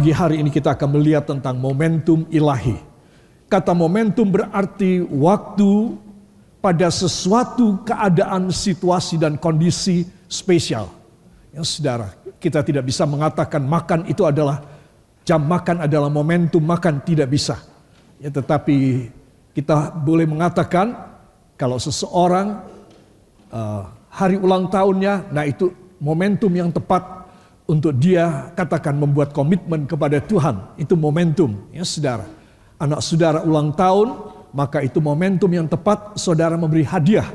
Pagi hari ini kita akan melihat tentang momentum ilahi. Kata momentum berarti waktu pada sesuatu keadaan, situasi, dan kondisi spesial. Ya saudara, kita tidak bisa mengatakan makan itu adalah jam makan adalah momentum makan tidak bisa. Ya tetapi kita boleh mengatakan kalau seseorang uh, hari ulang tahunnya, nah itu momentum yang tepat untuk dia katakan membuat komitmen kepada Tuhan. Itu momentum ya saudara. Anak saudara ulang tahun, maka itu momentum yang tepat saudara memberi hadiah.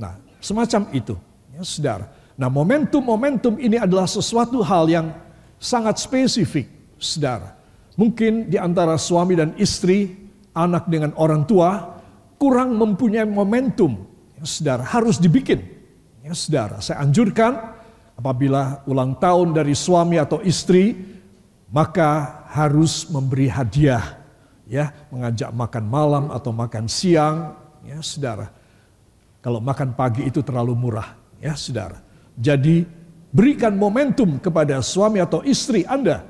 Nah semacam itu ya saudara. Nah momentum-momentum ini adalah sesuatu hal yang sangat spesifik saudara. Mungkin di antara suami dan istri, anak dengan orang tua, kurang mempunyai momentum. Ya, saudara, harus dibikin. Ya, saudara, saya anjurkan Apabila ulang tahun dari suami atau istri, maka harus memberi hadiah, ya, mengajak makan malam atau makan siang, ya, saudara. Kalau makan pagi itu terlalu murah, ya, saudara. Jadi berikan momentum kepada suami atau istri Anda,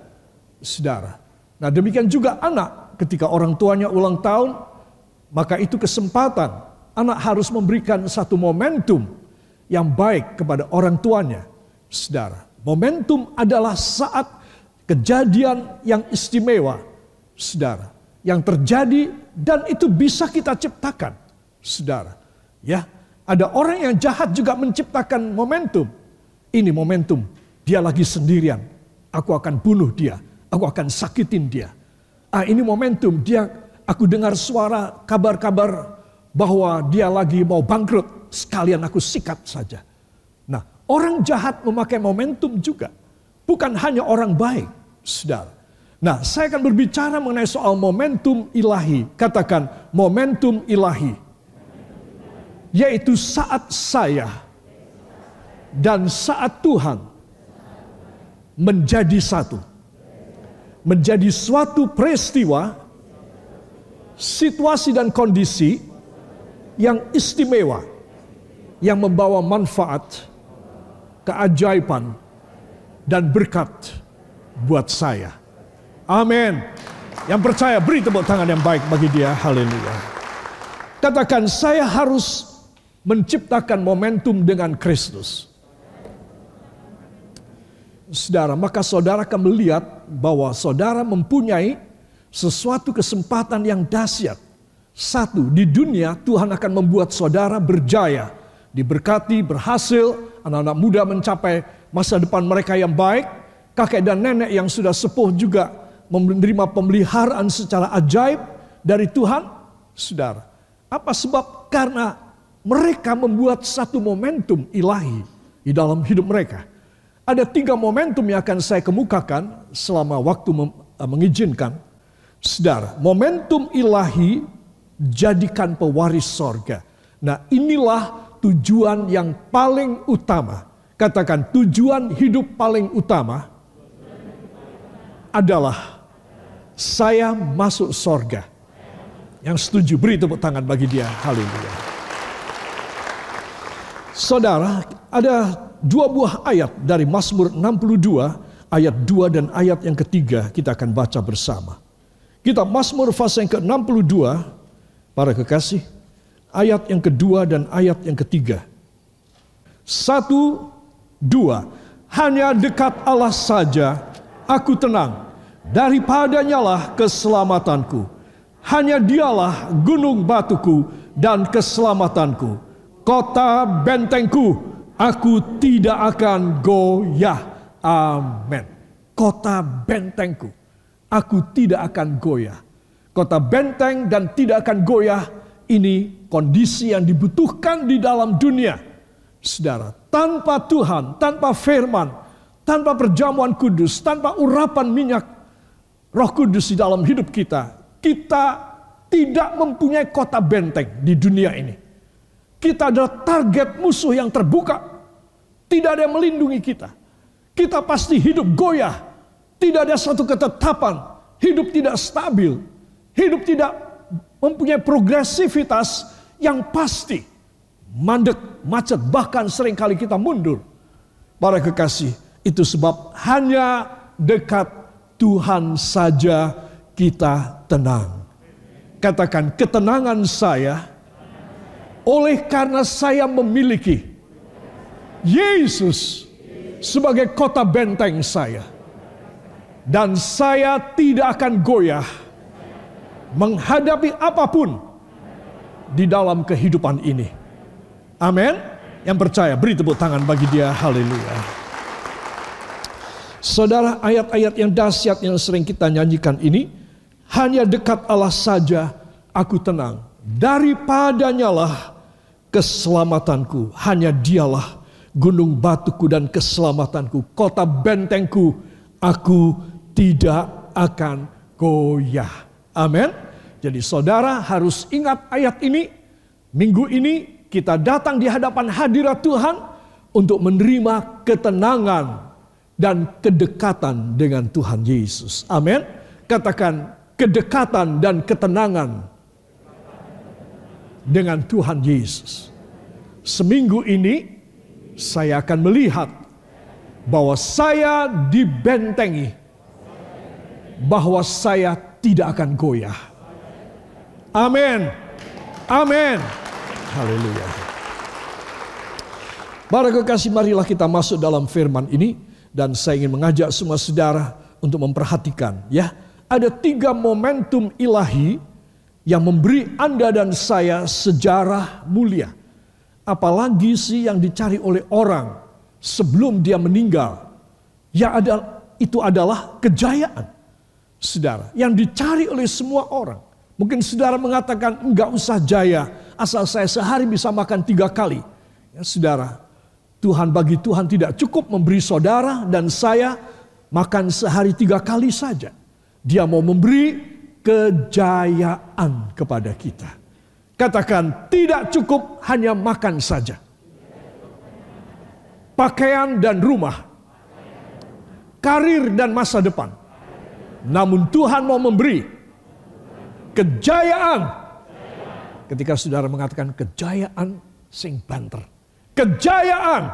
saudara. Nah, demikian juga anak ketika orang tuanya ulang tahun, maka itu kesempatan anak harus memberikan satu momentum yang baik kepada orang tuanya Saudara, momentum adalah saat kejadian yang istimewa, saudara, yang terjadi dan itu bisa kita ciptakan, saudara. Ya, ada orang yang jahat juga menciptakan momentum. Ini momentum, dia lagi sendirian. Aku akan bunuh dia, aku akan sakitin dia. Ah, ini momentum, dia aku dengar suara kabar-kabar bahwa dia lagi mau bangkrut, sekalian aku sikat saja. Orang jahat memakai momentum juga. Bukan hanya orang baik, saudara. Nah, saya akan berbicara mengenai soal momentum ilahi. Katakan momentum ilahi. Yaitu saat saya dan saat Tuhan menjadi satu. Menjadi suatu peristiwa, situasi dan kondisi yang istimewa. Yang membawa manfaat keajaiban dan berkat buat saya. Amin. Yang percaya beri tepuk tangan yang baik bagi dia. Haleluya. Katakan saya harus menciptakan momentum dengan Kristus. Saudara, maka saudara akan melihat bahwa saudara mempunyai sesuatu kesempatan yang dahsyat. Satu, di dunia Tuhan akan membuat saudara berjaya, diberkati, berhasil, anak-anak muda mencapai masa depan mereka yang baik, kakek dan nenek yang sudah sepuh juga menerima pemeliharaan secara ajaib dari Tuhan, saudara. Apa sebab? Karena mereka membuat satu momentum ilahi di dalam hidup mereka. Ada tiga momentum yang akan saya kemukakan selama waktu eh, mengizinkan. Saudara, momentum ilahi jadikan pewaris sorga. Nah inilah tujuan yang paling utama. Katakan tujuan hidup paling utama adalah saya masuk sorga. Yang setuju beri tepuk tangan bagi dia. Haleluya. Saudara, ada dua buah ayat dari Mazmur 62 ayat 2 dan ayat yang ketiga kita akan baca bersama. Kita Mazmur fase yang ke-62 para kekasih ayat yang kedua dan ayat yang ketiga. Satu, dua. Hanya dekat Allah saja aku tenang. Daripadanya lah keselamatanku. Hanya dialah gunung batuku dan keselamatanku. Kota bentengku, aku tidak akan goyah. Amin. Kota bentengku, aku tidak akan goyah. Kota benteng dan tidak akan goyah ini kondisi yang dibutuhkan di dalam dunia. Saudara, tanpa Tuhan, tanpa firman, tanpa perjamuan kudus, tanpa urapan minyak roh kudus di dalam hidup kita, kita tidak mempunyai kota benteng di dunia ini. Kita adalah target musuh yang terbuka. Tidak ada yang melindungi kita. Kita pasti hidup goyah. Tidak ada satu ketetapan. Hidup tidak stabil. Hidup tidak mempunyai progresivitas yang pasti. Mandek, macet, bahkan sering kali kita mundur. Para kekasih, itu sebab hanya dekat Tuhan saja kita tenang. Katakan ketenangan saya oleh karena saya memiliki Yesus sebagai kota benteng saya. Dan saya tidak akan goyah menghadapi apa pun di dalam kehidupan ini. Amin. Yang percaya beri tepuk tangan bagi dia. Haleluya. Saudara, ayat-ayat yang dahsyat yang sering kita nyanyikan ini, hanya dekat Allah saja aku tenang. Daripadanya lah keselamatanku. Hanya dialah gunung batuku dan keselamatanku. Kota bentengku. Aku tidak akan goyah. Amin. Jadi saudara harus ingat ayat ini. Minggu ini kita datang di hadapan hadirat Tuhan untuk menerima ketenangan dan kedekatan dengan Tuhan Yesus. Amin. Katakan kedekatan dan ketenangan dengan Tuhan Yesus. Seminggu ini saya akan melihat bahwa saya dibentengi, bahwa saya tidak akan goyah. Amin. Amin. Haleluya. Para kekasih marilah kita masuk dalam firman ini dan saya ingin mengajak semua saudara untuk memperhatikan ya. Ada tiga momentum ilahi yang memberi Anda dan saya sejarah mulia. Apalagi sih yang dicari oleh orang sebelum dia meninggal. Ya ada itu adalah kejayaan. Saudara, yang dicari oleh semua orang. Mungkin saudara mengatakan enggak usah jaya, asal saya sehari bisa makan tiga kali. Ya saudara, Tuhan bagi Tuhan tidak cukup memberi saudara dan saya makan sehari tiga kali saja. Dia mau memberi kejayaan kepada kita. Katakan tidak cukup hanya makan saja. Pakaian dan rumah. Karir dan masa depan. Namun Tuhan mau memberi kejayaan. Ketika saudara mengatakan kejayaan sing banter kejayaan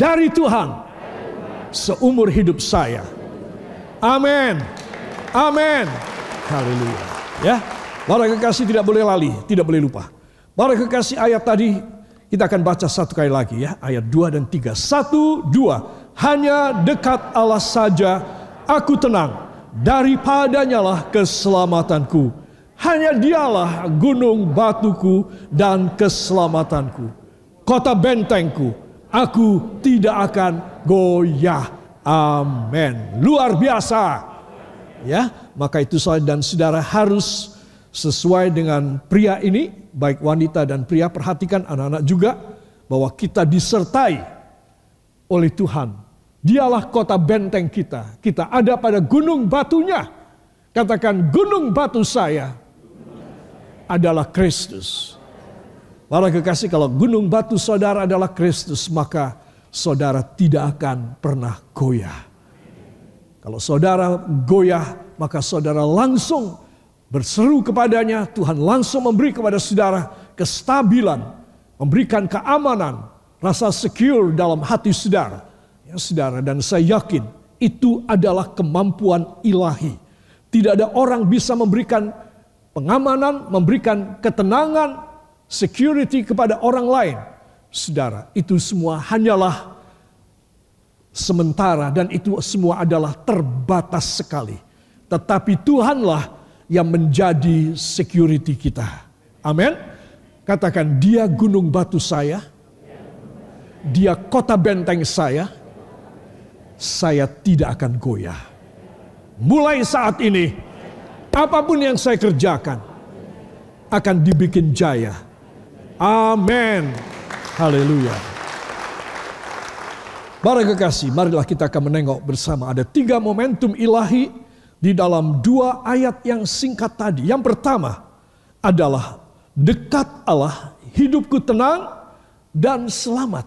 dari Tuhan seumur hidup saya. Amin. Amin. Haleluya. Ya. Para kekasih tidak boleh lali, tidak boleh lupa. Para kekasih ayat tadi kita akan baca satu kali lagi ya, ayat 2 dan 3. Satu, dua. Hanya dekat Allah saja aku tenang. Daripadanya lah keselamatanku. Hanya dialah gunung batuku dan keselamatanku kota bentengku. Aku tidak akan goyah. Amin. Luar biasa. Ya, maka itu saya dan saudara harus sesuai dengan pria ini, baik wanita dan pria perhatikan anak-anak juga bahwa kita disertai oleh Tuhan. Dialah kota benteng kita. Kita ada pada gunung batunya. Katakan gunung batu saya adalah Kristus. Para kekasih kalau gunung batu saudara adalah Kristus maka saudara tidak akan pernah goyah. Kalau saudara goyah maka saudara langsung berseru kepadanya. Tuhan langsung memberi kepada saudara kestabilan. Memberikan keamanan. Rasa secure dalam hati saudara. Ya saudara dan saya yakin itu adalah kemampuan ilahi. Tidak ada orang bisa memberikan pengamanan, memberikan ketenangan, security kepada orang lain. Saudara, itu semua hanyalah sementara dan itu semua adalah terbatas sekali. Tetapi Tuhanlah yang menjadi security kita. Amin. Katakan dia gunung batu saya. Dia kota benteng saya. Saya tidak akan goyah. Mulai saat ini, apa pun yang saya kerjakan akan dibikin jaya Amin. Haleluya. Para kekasih, marilah kita akan menengok bersama. Ada tiga momentum ilahi di dalam dua ayat yang singkat tadi. Yang pertama adalah dekat Allah, hidupku tenang dan selamat.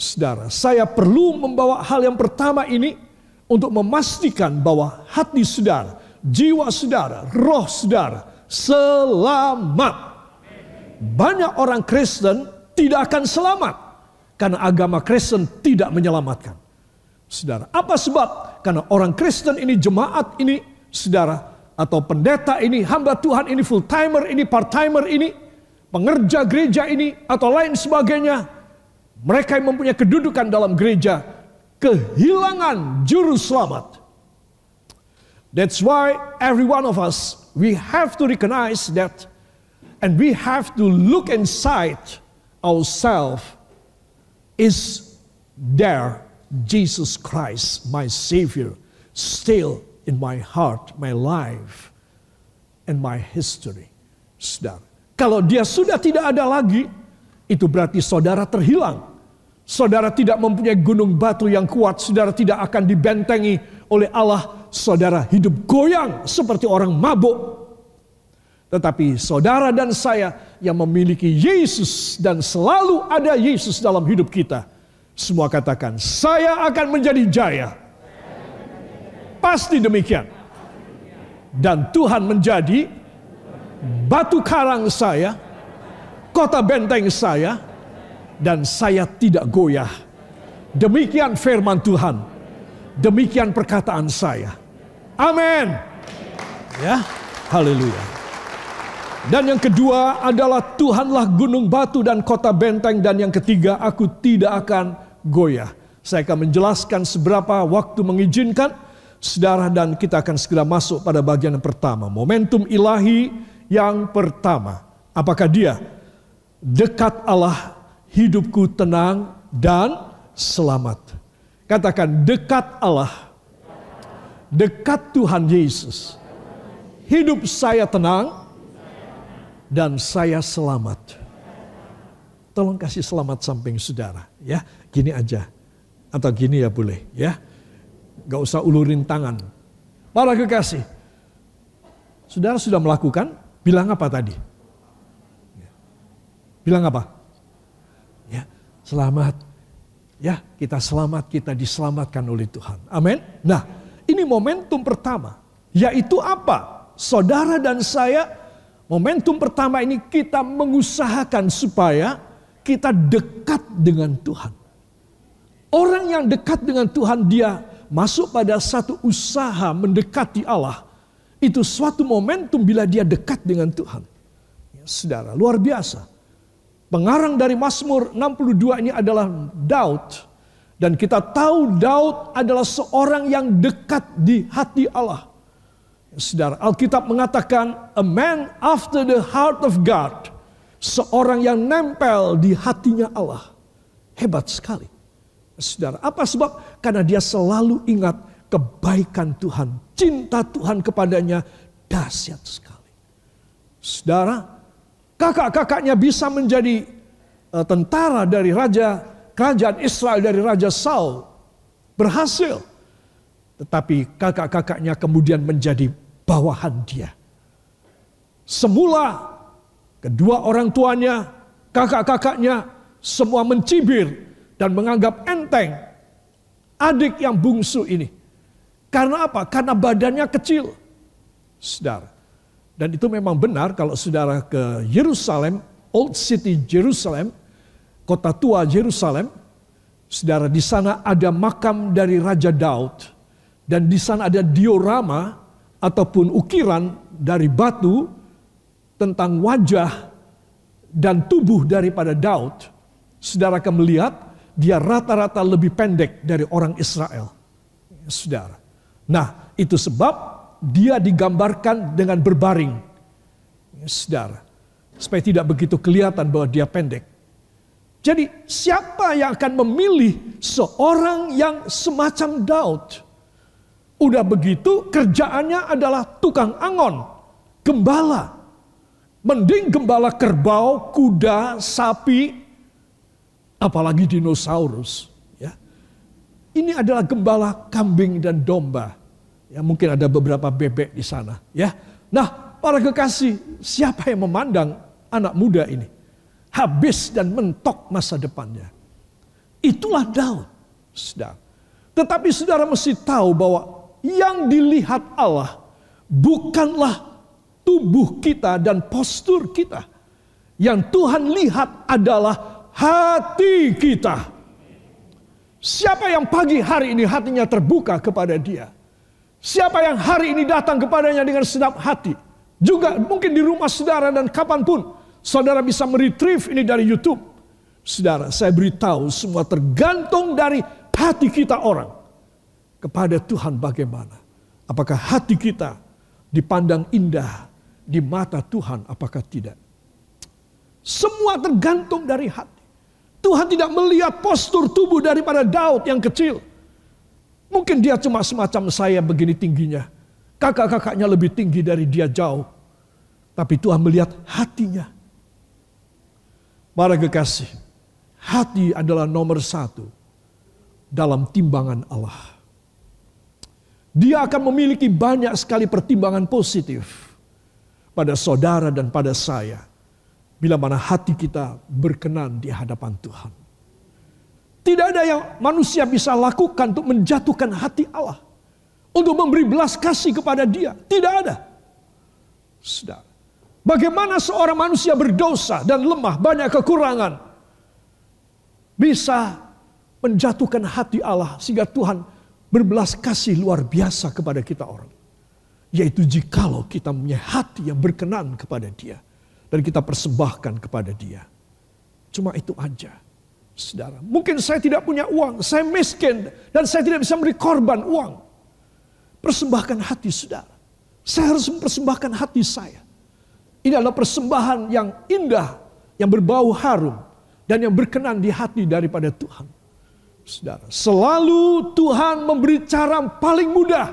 Saudara, saya perlu membawa hal yang pertama ini untuk memastikan bahwa hati saudara, jiwa saudara, roh saudara selamat banyak orang Kristen tidak akan selamat karena agama Kristen tidak menyelamatkan. Saudara, apa sebab Karena orang Kristen ini, jemaat ini, saudara, atau pendeta ini, hamba Tuhan ini, full timer ini, part timer ini, pengerja gereja ini, atau lain sebagainya. Mereka yang mempunyai kedudukan dalam gereja, kehilangan juru selamat. That's why every one of us, we have to recognize that and we have to look inside ourselves is there Jesus Christ, my Savior, still in my heart, my life, and my history. Saudara, kalau dia sudah tidak ada lagi, itu berarti saudara terhilang. Saudara tidak mempunyai gunung batu yang kuat, saudara tidak akan dibentengi oleh Allah. Saudara hidup goyang seperti orang mabuk. Tetapi saudara dan saya yang memiliki Yesus dan selalu ada Yesus dalam hidup kita semua katakan, saya akan menjadi jaya. Pasti demikian. Dan Tuhan menjadi batu karang saya, kota benteng saya, dan saya tidak goyah. Demikian firman Tuhan. Demikian perkataan saya. Amin. Ya, haleluya. Dan yang kedua adalah Tuhanlah gunung batu dan kota benteng. Dan yang ketiga aku tidak akan goyah. Saya akan menjelaskan seberapa waktu mengizinkan saudara dan kita akan segera masuk pada bagian yang pertama. Momentum ilahi yang pertama. Apakah dia? Dekat Allah, hidupku tenang dan selamat. Katakan dekat Allah, dekat Tuhan Yesus. Hidup saya tenang dan saya selamat. Tolong kasih selamat samping saudara, ya gini aja. Atau gini ya boleh ya. Gak usah ulurin tangan. Para kekasih. Saudara sudah melakukan, bilang apa tadi? Bilang apa? Selamat. Ya, kita selamat, kita diselamatkan oleh Tuhan. Amin. Nah, ini momentum pertama. Yaitu apa? Saudara dan saya, momentum pertama ini kita mengusahakan supaya kita dekat dengan Tuhan. Orang yang dekat dengan Tuhan dia masuk pada satu usaha mendekati Allah. Itu suatu momentum bila dia dekat dengan Tuhan. Ya, saudara, luar biasa. Pengarang dari Mazmur 62 ini adalah Daud. Dan kita tahu Daud adalah seorang yang dekat di hati Allah. Saudara, Alkitab mengatakan a man after the heart of God. Seorang yang nempel di hatinya Allah. Hebat sekali. Saudara, apa sebab? Karena dia selalu ingat kebaikan Tuhan, cinta Tuhan kepadanya dahsyat sekali. Saudara, kakak-kakaknya bisa menjadi uh, tentara dari raja kerajaan Israel dari raja Saul. Berhasil. Tetapi kakak-kakaknya kemudian menjadi bawahan dia. Semula kedua orang tuanya, kakak-kakaknya semua mencibir dan menganggap enteng adik yang bungsu ini. Karena apa? Karena badannya kecil. Saudara. Dan itu memang benar kalau saudara ke Yerusalem, Old City Jerusalem, kota tua Yerusalem, saudara di sana ada makam dari Raja Daud dan di sana ada diorama ataupun ukiran dari batu tentang wajah dan tubuh daripada Daud. Saudara akan melihat dia rata-rata lebih pendek dari orang Israel. Saudara. Nah, itu sebab dia digambarkan dengan berbaring. Saudara. Supaya tidak begitu kelihatan bahwa dia pendek. Jadi siapa yang akan memilih seorang yang semacam Daud? Udah begitu kerjaannya adalah tukang angon, gembala. Mending gembala kerbau, kuda, sapi, apalagi dinosaurus. Ya. Ini adalah gembala kambing dan domba. Ya, mungkin ada beberapa bebek di sana. Ya. Nah, para kekasih, siapa yang memandang anak muda ini? Habis dan mentok masa depannya. Itulah Daud. Saudara. Tetapi saudara mesti tahu bahwa yang dilihat Allah bukanlah tubuh kita dan postur kita. Yang Tuhan lihat adalah hati kita. Siapa yang pagi hari ini hatinya terbuka kepada dia? Siapa yang hari ini datang kepadanya dengan sedap hati? Juga mungkin di rumah saudara dan kapan pun saudara bisa meretrieve ini dari YouTube. Saudara, saya beritahu semua tergantung dari hati kita orang. Kepada Tuhan bagaimana? Apakah hati kita dipandang indah di mata Tuhan apakah tidak? Semua tergantung dari hati. Tuhan tidak melihat postur tubuh daripada Daud yang kecil. Mungkin dia cuma semacam saya begini tingginya. Kakak-kakaknya lebih tinggi dari dia jauh. Tapi Tuhan melihat hatinya. Para kekasih, hati adalah nomor satu dalam timbangan Allah. Dia akan memiliki banyak sekali pertimbangan positif pada saudara dan pada saya bila mana hati kita berkenan di hadapan Tuhan. Tidak ada yang manusia bisa lakukan untuk menjatuhkan hati Allah. Untuk memberi belas kasih kepada dia. Tidak ada. Sudah. Bagaimana seorang manusia berdosa dan lemah, banyak kekurangan. Bisa menjatuhkan hati Allah sehingga Tuhan berbelas kasih luar biasa kepada kita orang. Yaitu jikalau kita punya hati yang berkenan kepada dia dan kita persembahkan kepada dia. Cuma itu aja. Saudara, mungkin saya tidak punya uang, saya miskin dan saya tidak bisa memberi korban uang. Persembahkan hati saudara. Saya harus mempersembahkan hati saya. Ini adalah persembahan yang indah, yang berbau harum dan yang berkenan di hati daripada Tuhan. Saudara, selalu Tuhan memberi cara paling mudah.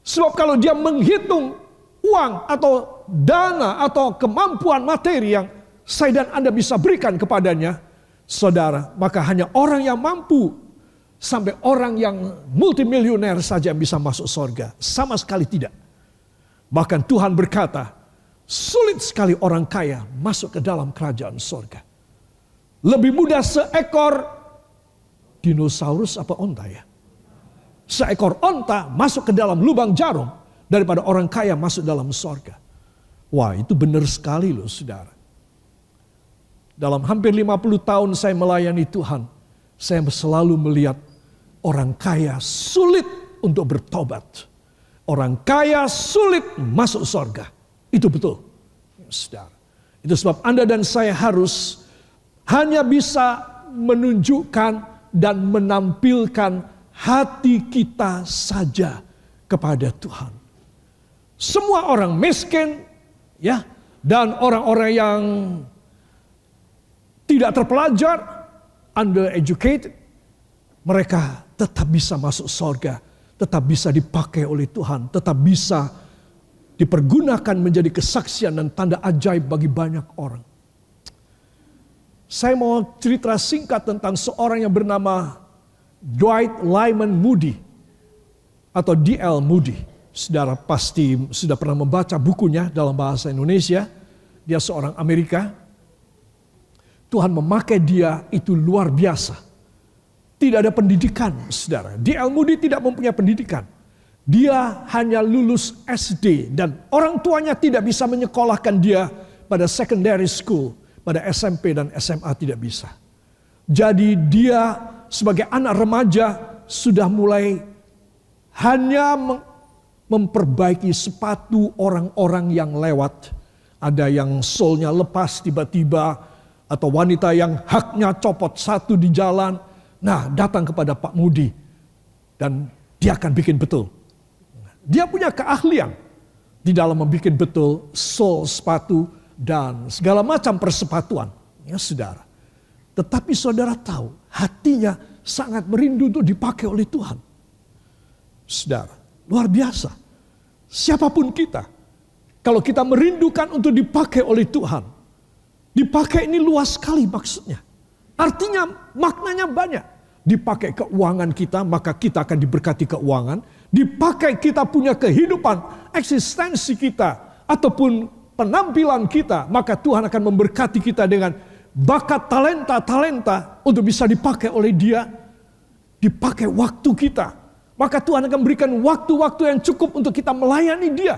Sebab kalau dia menghitung uang atau dana atau kemampuan materi yang saya dan Anda bisa berikan kepadanya, saudara, maka hanya orang yang mampu sampai orang yang multimilioner saja bisa masuk surga. Sama sekali tidak. Bahkan Tuhan berkata, sulit sekali orang kaya masuk ke dalam kerajaan surga. Lebih mudah seekor dinosaurus apa onta ya? Seekor onta masuk ke dalam lubang jarum daripada orang kaya masuk dalam surga. Wah itu benar sekali loh saudara. Dalam hampir 50 tahun saya melayani Tuhan, saya selalu melihat orang kaya sulit untuk bertobat. Orang kaya sulit masuk surga. Itu betul. Saudara. Itu sebab Anda dan saya harus hanya bisa menunjukkan dan menampilkan hati kita saja kepada Tuhan. Semua orang miskin, ya, dan orang-orang yang tidak terpelajar, undereducated, mereka tetap bisa masuk surga, tetap bisa dipakai oleh Tuhan, tetap bisa dipergunakan menjadi kesaksian dan tanda ajaib bagi banyak orang. Saya mau cerita singkat tentang seorang yang bernama Dwight Lyman Moody atau D.L. Moody. Saudara pasti sudah pernah membaca bukunya dalam bahasa Indonesia. Dia seorang Amerika. Tuhan memakai dia itu luar biasa. Tidak ada pendidikan, saudara. Di El Moody tidak mempunyai pendidikan. Dia hanya lulus SD dan orang tuanya tidak bisa menyekolahkan dia pada secondary school, pada SMP dan SMA tidak bisa. Jadi dia sebagai anak remaja sudah mulai hanya memperbaiki sepatu orang-orang yang lewat. Ada yang solnya lepas tiba-tiba, atau wanita yang haknya copot satu di jalan. Nah, datang kepada Pak Mudi, dan dia akan bikin betul. Dia punya keahlian di dalam membuat betul sol sepatu dan segala macam persepatuan. Ya saudara. Tetapi saudara tahu hatinya sangat merindu untuk dipakai oleh Tuhan. Saudara, luar biasa. Siapa pun kita. Kalau kita merindukan untuk dipakai oleh Tuhan. Dipakai ini luas sekali maksudnya. Artinya maknanya banyak. Dipakai keuangan kita maka kita akan diberkati keuangan. Dipakai kita punya kehidupan, eksistensi kita. Ataupun penampilan kita. Maka Tuhan akan memberkati kita dengan bakat talenta-talenta untuk bisa dipakai oleh dia. Dipakai waktu kita maka Tuhan akan berikan waktu-waktu yang cukup untuk kita melayani dia.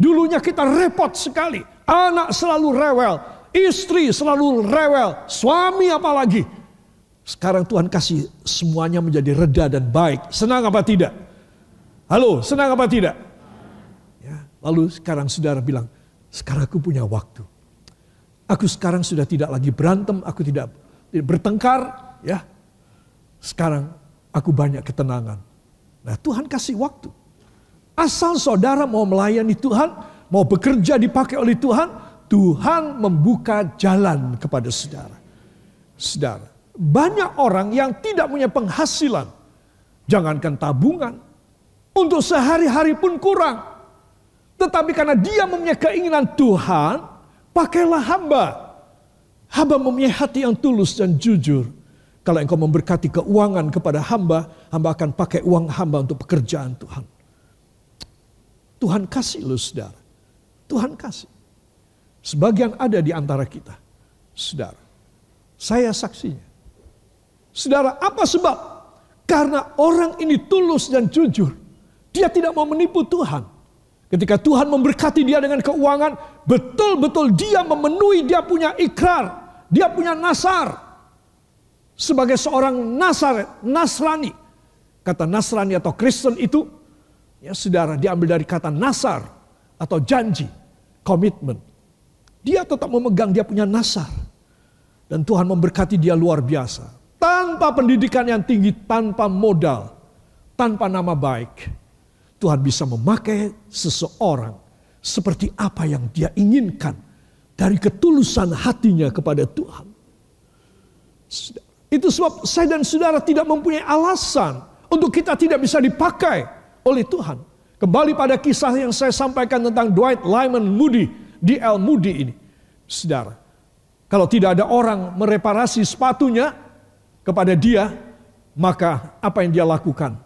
Dulunya kita repot sekali. Anak selalu rewel. Istri selalu rewel. Suami apalagi. Sekarang Tuhan kasih semuanya menjadi reda dan baik. Senang apa tidak? Halo, senang apa tidak? Ya, lalu sekarang saudara bilang, sekarang aku punya waktu. Aku sekarang sudah tidak lagi berantem, aku tidak, tidak bertengkar, ya. Sekarang aku banyak ketenangan. Nah, Tuhan kasih waktu. Asal saudara mau melayani Tuhan, mau bekerja dipakai oleh Tuhan, Tuhan membuka jalan kepada saudara. Saudara, banyak orang yang tidak punya penghasilan. Jangankan tabungan, untuk sehari-hari pun kurang. Tetapi karena dia mempunyai keinginan Tuhan, Pakailah hamba. Hamba mempunyai hati yang tulus dan jujur. Kalau engkau memberkati keuangan kepada hamba, hamba akan pakai uang hamba untuk pekerjaan Tuhan. Tuhan kasih lu saudara. Tuhan kasih. Sebagian ada di antara kita. Saudara. Saya saksinya. Saudara, apa sebab? Karena orang ini tulus dan jujur. Dia tidak mau menipu Tuhan. Ketika Tuhan memberkati dia dengan keuangan, betul-betul dia memenuhi, dia punya ikrar, dia punya nasar. Sebagai seorang nasar, Nasrani. Kata Nasrani atau Kristen itu, ya saudara, diambil dari kata nasar atau janji, komitmen. Dia tetap memegang, dia punya nasar. Dan Tuhan memberkati dia luar biasa. Tanpa pendidikan yang tinggi, tanpa modal, tanpa nama baik Tuhan bisa memakai seseorang seperti apa yang dia inginkan dari ketulusan hatinya kepada Tuhan. Itu sebab saya dan saudara tidak mempunyai alasan untuk kita tidak bisa dipakai oleh Tuhan. Kembali pada kisah yang saya sampaikan tentang Dwight Lyman Moody, di L. Moody ini. Saudara, kalau tidak ada orang mereparasi sepatunya kepada dia, maka apa yang dia lakukan?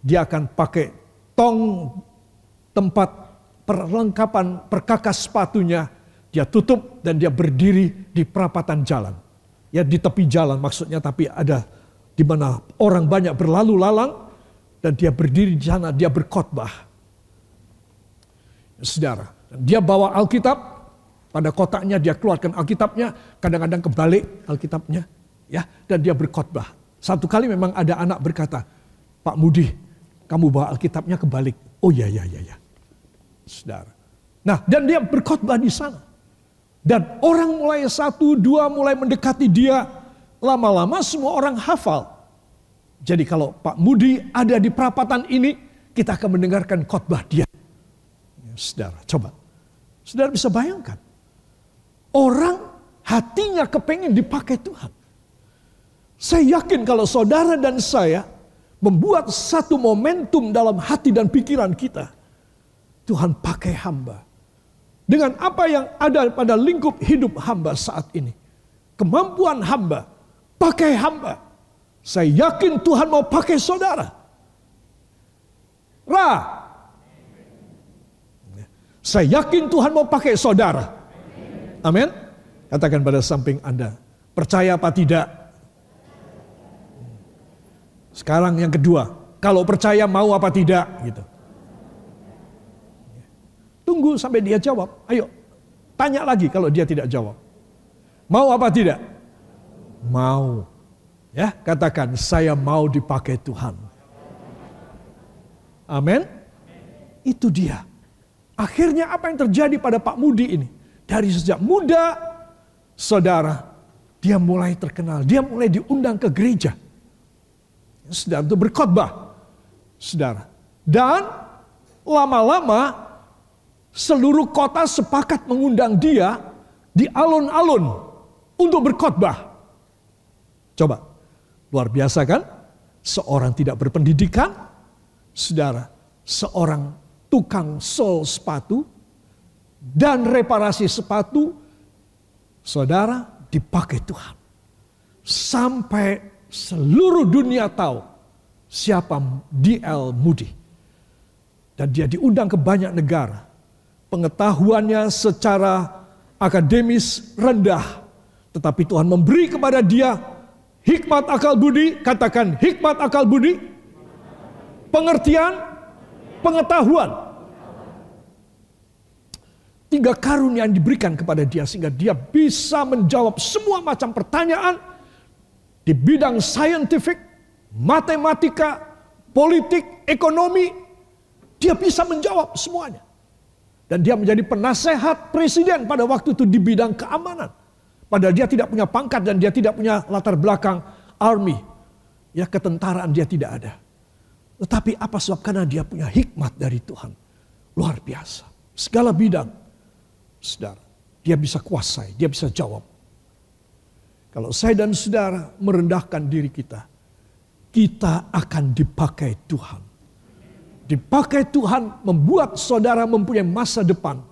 Dia akan pakai tong tempat perlengkapan perkakas sepatunya dia tutup dan dia berdiri di perapatan jalan. Ya di tepi jalan maksudnya tapi ada di mana orang banyak berlalu lalang dan dia berdiri di sana dia berkhotbah. Saudara, dia bawa Alkitab pada kotaknya dia keluarkan Alkitabnya, kadang-kadang kebalik Alkitabnya, ya dan dia berkhotbah. Satu kali memang ada anak berkata, Pak Mudi, kamu bawa Alkitabnya kebalik. Oh ya, ya, ya, ya. Saudara. Nah, dan dia berkhotbah di sana. Dan orang mulai satu, dua mulai mendekati dia. Lama-lama semua orang hafal. Jadi kalau Pak Mudi ada di perapatan ini, kita akan mendengarkan khotbah dia. Saudara, coba. Saudara bisa bayangkan. Orang hatinya kepengen dipakai Tuhan. Saya yakin kalau saudara dan saya membuat satu momentum dalam hati dan pikiran kita. Tuhan pakai hamba. Dengan apa yang ada pada lingkup hidup hamba saat ini. Kemampuan hamba. Pakai hamba. Saya yakin Tuhan mau pakai saudara. Ra. Saya yakin Tuhan mau pakai saudara. Amin. Katakan pada samping Anda. Percaya apa tidak? Sekarang yang kedua, kalau percaya mau apa tidak gitu. Tunggu sampai dia jawab. Ayo, tanya lagi kalau dia tidak jawab. Mau apa tidak? Mau. Ya, katakan saya mau dipakai Tuhan. Amin. Itu dia. Akhirnya apa yang terjadi pada Pak Mudi ini? Dari sejak muda, saudara, dia mulai terkenal. Dia mulai diundang ke gereja Saudara untuk berkhotbah. Saudara. Dan lama-lama seluruh kota sepakat mengundang dia di alun-alun untuk berkhotbah. Coba. Luar biasa kan? Seorang tidak berpendidikan, saudara, seorang tukang sol sepatu dan reparasi sepatu, saudara dipakai Tuhan. Sampai seluruh dunia tahu siapa D.L. Moody. Dan dia diundang ke banyak negara. Pengetahuannya secara akademis rendah. Tetapi Tuhan memberi kepada dia hikmat akal budi. Katakan hikmat akal budi. Pengertian, pengetahuan. Tiga karunia yang diberikan kepada dia sehingga dia bisa menjawab semua macam pertanyaan di bidang scientific, matematika, politik, ekonomi, dia bisa menjawab semuanya. Dan dia menjadi penasehat presiden pada waktu itu di bidang keamanan. Padahal dia tidak punya pangkat dan dia tidak punya latar belakang army. Ya ketentaraan dia tidak ada. Tetapi apa sebab karena dia punya hikmat dari Tuhan. Luar biasa. Segala bidang. Saudara. Dia bisa kuasai, dia bisa jawab. Kalau saya dan saudara merendahkan diri kita. Kita akan dipakai Tuhan dipakai Tuhan membuat saudara mempunyai masa depan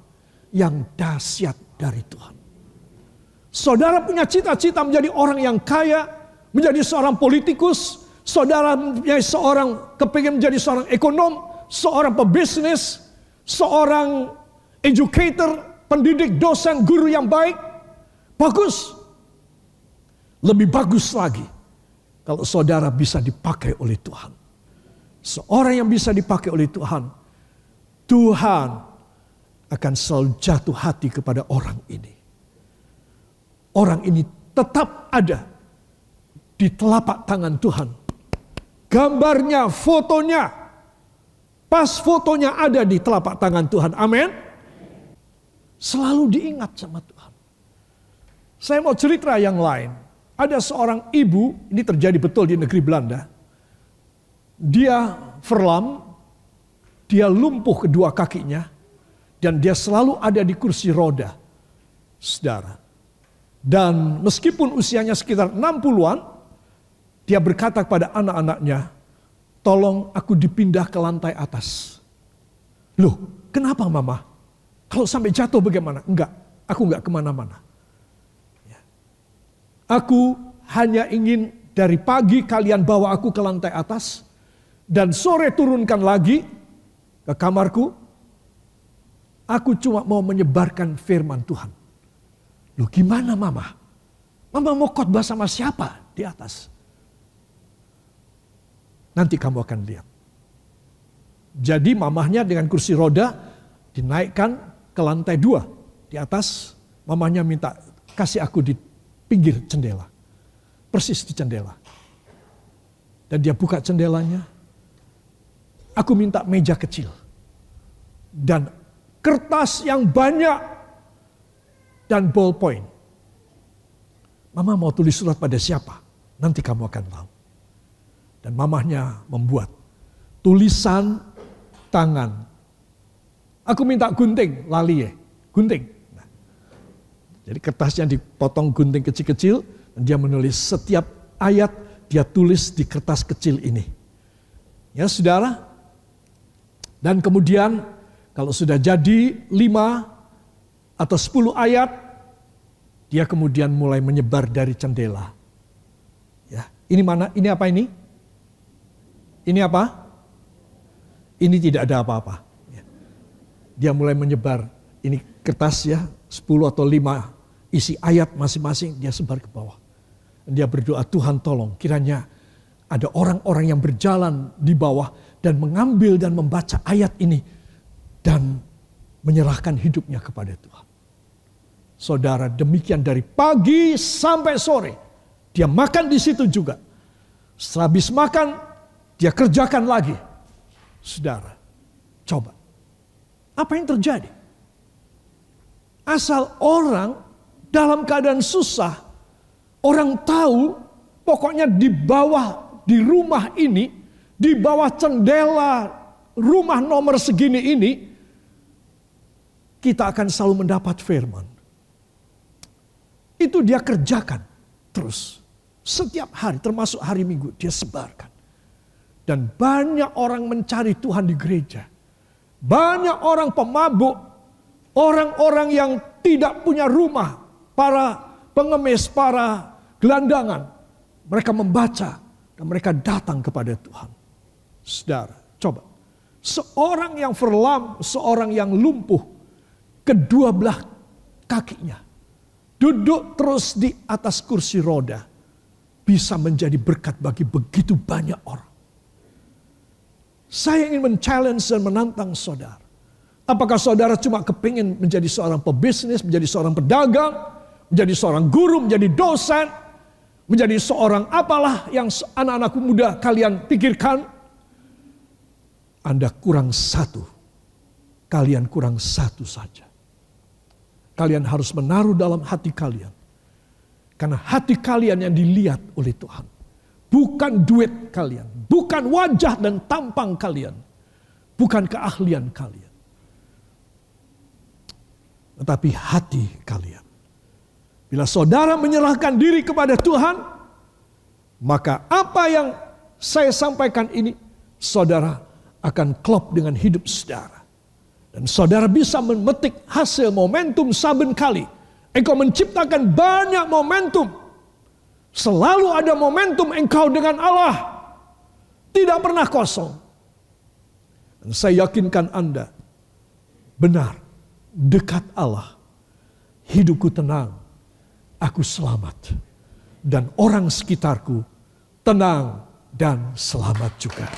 yang dahsyat dari Tuhan. Saudara punya cita-cita menjadi orang yang kaya, menjadi seorang politikus, saudara menjadi seorang kepingin menjadi seorang ekonom, seorang pebisnis, seorang educator, pendidik, dosen, guru yang baik. Bagus. Lebih bagus lagi kalau saudara bisa dipakai oleh Tuhan. Seorang yang bisa dipakai oleh Tuhan, Tuhan akan selalu jatuh hati kepada orang ini. Orang ini tetap ada di telapak tangan Tuhan. Gambarnya, fotonya, pas fotonya ada di telapak tangan Tuhan. Amin. Selalu diingat sama Tuhan. Saya mau cerita yang lain. Ada seorang ibu, ini terjadi betul di negeri Belanda dia verlam, dia lumpuh kedua kakinya, dan dia selalu ada di kursi roda. Saudara. Dan meskipun usianya sekitar 60-an, dia berkata kepada anak-anaknya, tolong aku dipindah ke lantai atas. Loh, kenapa mama? Kalau sampai jatuh bagaimana? Enggak, aku enggak ke mana-mana. Ya. Aku hanya ingin dari pagi kalian bawa aku ke lantai atas, dan sore turunkan lagi ke kamarku, aku cuma mau menyebarkan firman Tuhan. Loh gimana mama? Mama mau khotbah sama siapa di atas? Nanti kamu akan lihat. Jadi mamahnya dengan kursi roda dinaikkan ke lantai dua. Di atas mamahnya minta kasih aku di pinggir jendela. Persis di jendela. Dan dia buka jendelanya, Aku minta meja kecil. Dan kertas yang banyak. Dan ballpoint. Mama mau tulis surat pada siapa? Nanti kamu akan tahu. Dan mamahnya membuat tulisan tangan. Aku minta gunting, lali ya. Gunting. Nah, jadi kertasnya dipotong gunting kecil-kecil. Dan dia menulis setiap ayat dia tulis di kertas kecil ini. Ya saudara, dan kemudian kalau sudah jadi lima atau sepuluh ayat, dia kemudian mulai menyebar dari jendela. Ya, ini mana? Ini apa ini? Ini apa? Ini tidak ada apa-apa. Ya. Dia mulai menyebar. Ini kertas ya, sepuluh atau lima isi ayat masing-masing dia sebar ke bawah. Dia berdoa Tuhan tolong kiranya ada orang-orang yang berjalan di bawah dan mengambil dan membaca ayat ini dan menyerahkan hidupnya kepada Tuhan. Saudara, demikian dari pagi sampai sore dia makan di situ juga. Setelah habis makan, dia kerjakan lagi. Saudara, coba. Apa yang terjadi? Asal orang dalam keadaan susah, orang tahu pokoknya di bawah di rumah ini di bawah cendela rumah nomor segini ini, kita akan selalu mendapat firman. Itu dia kerjakan terus. Setiap hari, termasuk hari Minggu, dia sebarkan. Dan banyak orang mencari Tuhan di gereja. Banyak orang pemabuk, orang-orang yang tidak punya rumah, para pengemis, para gelandangan. Mereka membaca dan mereka datang kepada Tuhan. Saudara, coba. Seorang yang verlam, seorang yang lumpuh, kedua belah kakinya. Duduk terus di atas kursi roda. Bisa menjadi berkat bagi begitu banyak orang. Saya ingin men-challenge dan menantang saudara. Apakah saudara cuma kepingin menjadi seorang pebisnis, menjadi seorang pedagang, menjadi seorang guru, menjadi dosen, menjadi seorang apalah yang anak-anakku muda kalian pikirkan, Anda kurang satu. Kalian kurang satu saja. Kalian harus menaruh dalam hati kalian. Karena hati kalian yang dilihat oleh Tuhan. Bukan duit kalian. Bukan wajah dan tampang kalian. Bukan keahlian kalian. Tetapi hati kalian. Bila saudara menyerahkan diri kepada Tuhan, maka apa yang saya sampaikan ini, saudara akan klop dengan hidup saudara. Dan saudara bisa memetik hasil momentum saben kali. Engkau menciptakan banyak momentum. Selalu ada momentum engkau dengan Allah. Tidak pernah kosong. Dan saya yakinkan Anda, benar, dekat Allah, hidupku tenang, aku selamat. Dan orang sekitarku tenang dan selamat juga.